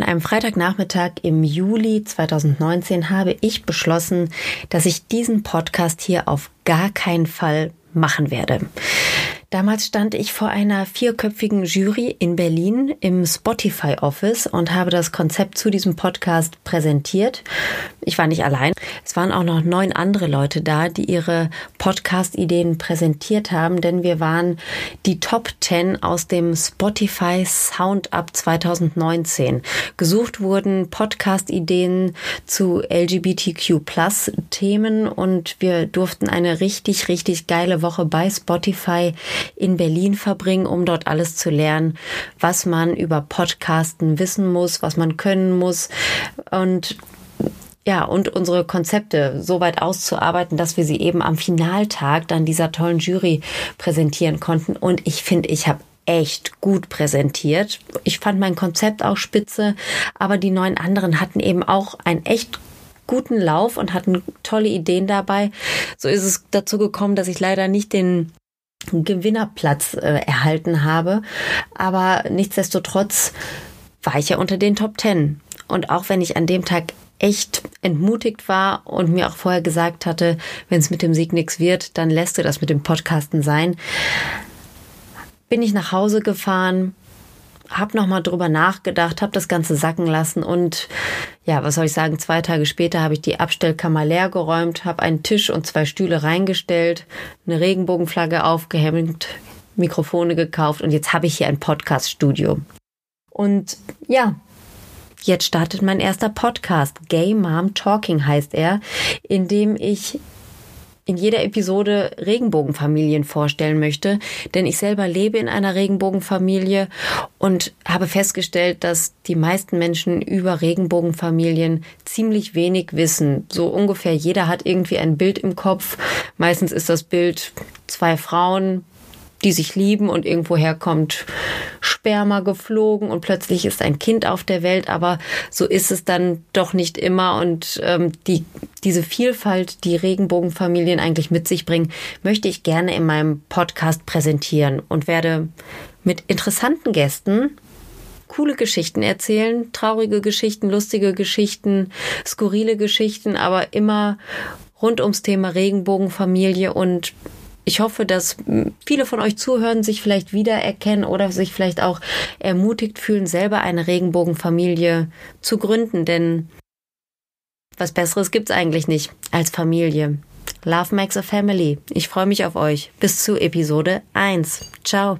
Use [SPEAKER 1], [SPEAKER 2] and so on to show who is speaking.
[SPEAKER 1] An einem Freitagnachmittag im Juli 2019 habe ich beschlossen, dass ich diesen Podcast hier auf gar keinen Fall machen werde. Damals stand ich vor einer vierköpfigen Jury in Berlin im Spotify Office und habe das Konzept zu diesem Podcast präsentiert. Ich war nicht allein. Es waren auch noch neun andere Leute da, die ihre Podcast-Ideen präsentiert haben, denn wir waren die Top 10 aus dem Spotify Sound Up 2019. Gesucht wurden Podcast-Ideen zu LGBTQ Plus Themen und wir durften eine richtig, richtig geile Woche bei Spotify in Berlin verbringen, um dort alles zu lernen, was man über Podcasten wissen muss, was man können muss und ja, und unsere Konzepte so weit auszuarbeiten, dass wir sie eben am Finaltag dann dieser tollen Jury präsentieren konnten. Und ich finde, ich habe echt gut präsentiert. Ich fand mein Konzept auch spitze, aber die neun anderen hatten eben auch ein echt guten Lauf und hatten tolle Ideen dabei. So ist es dazu gekommen, dass ich leider nicht den Gewinnerplatz äh, erhalten habe. Aber nichtsdestotrotz war ich ja unter den Top Ten. Und auch wenn ich an dem Tag echt entmutigt war und mir auch vorher gesagt hatte, wenn es mit dem Sieg nichts wird, dann lässt du das mit dem Podcasten sein, bin ich nach Hause gefahren, habe nochmal drüber nachgedacht, habe das Ganze sacken lassen und ja, was soll ich sagen, zwei Tage später habe ich die Abstellkammer leer geräumt, habe einen Tisch und zwei Stühle reingestellt, eine Regenbogenflagge aufgehängt, Mikrofone gekauft und jetzt habe ich hier ein Podcast-Studio. Und ja, jetzt startet mein erster Podcast. Gay Mom Talking heißt er, in dem ich in jeder Episode Regenbogenfamilien vorstellen möchte, denn ich selber lebe in einer Regenbogenfamilie und habe festgestellt, dass die meisten Menschen über Regenbogenfamilien ziemlich wenig wissen. So ungefähr jeder hat irgendwie ein Bild im Kopf. Meistens ist das Bild zwei Frauen, die sich lieben und irgendwoher kommt Sperma geflogen und plötzlich ist ein Kind auf der Welt, aber so ist es dann doch nicht immer. Und ähm, die, diese Vielfalt, die Regenbogenfamilien eigentlich mit sich bringen, möchte ich gerne in meinem Podcast präsentieren und werde mit interessanten Gästen coole Geschichten erzählen, traurige Geschichten, lustige Geschichten, skurrile Geschichten, aber immer rund ums Thema Regenbogenfamilie und ich hoffe, dass viele von euch zuhören, sich vielleicht wiedererkennen oder sich vielleicht auch ermutigt fühlen, selber eine Regenbogenfamilie zu gründen, denn was Besseres gibt's eigentlich nicht als Familie. Love makes a family. Ich freue mich auf euch. Bis zu Episode 1. Ciao.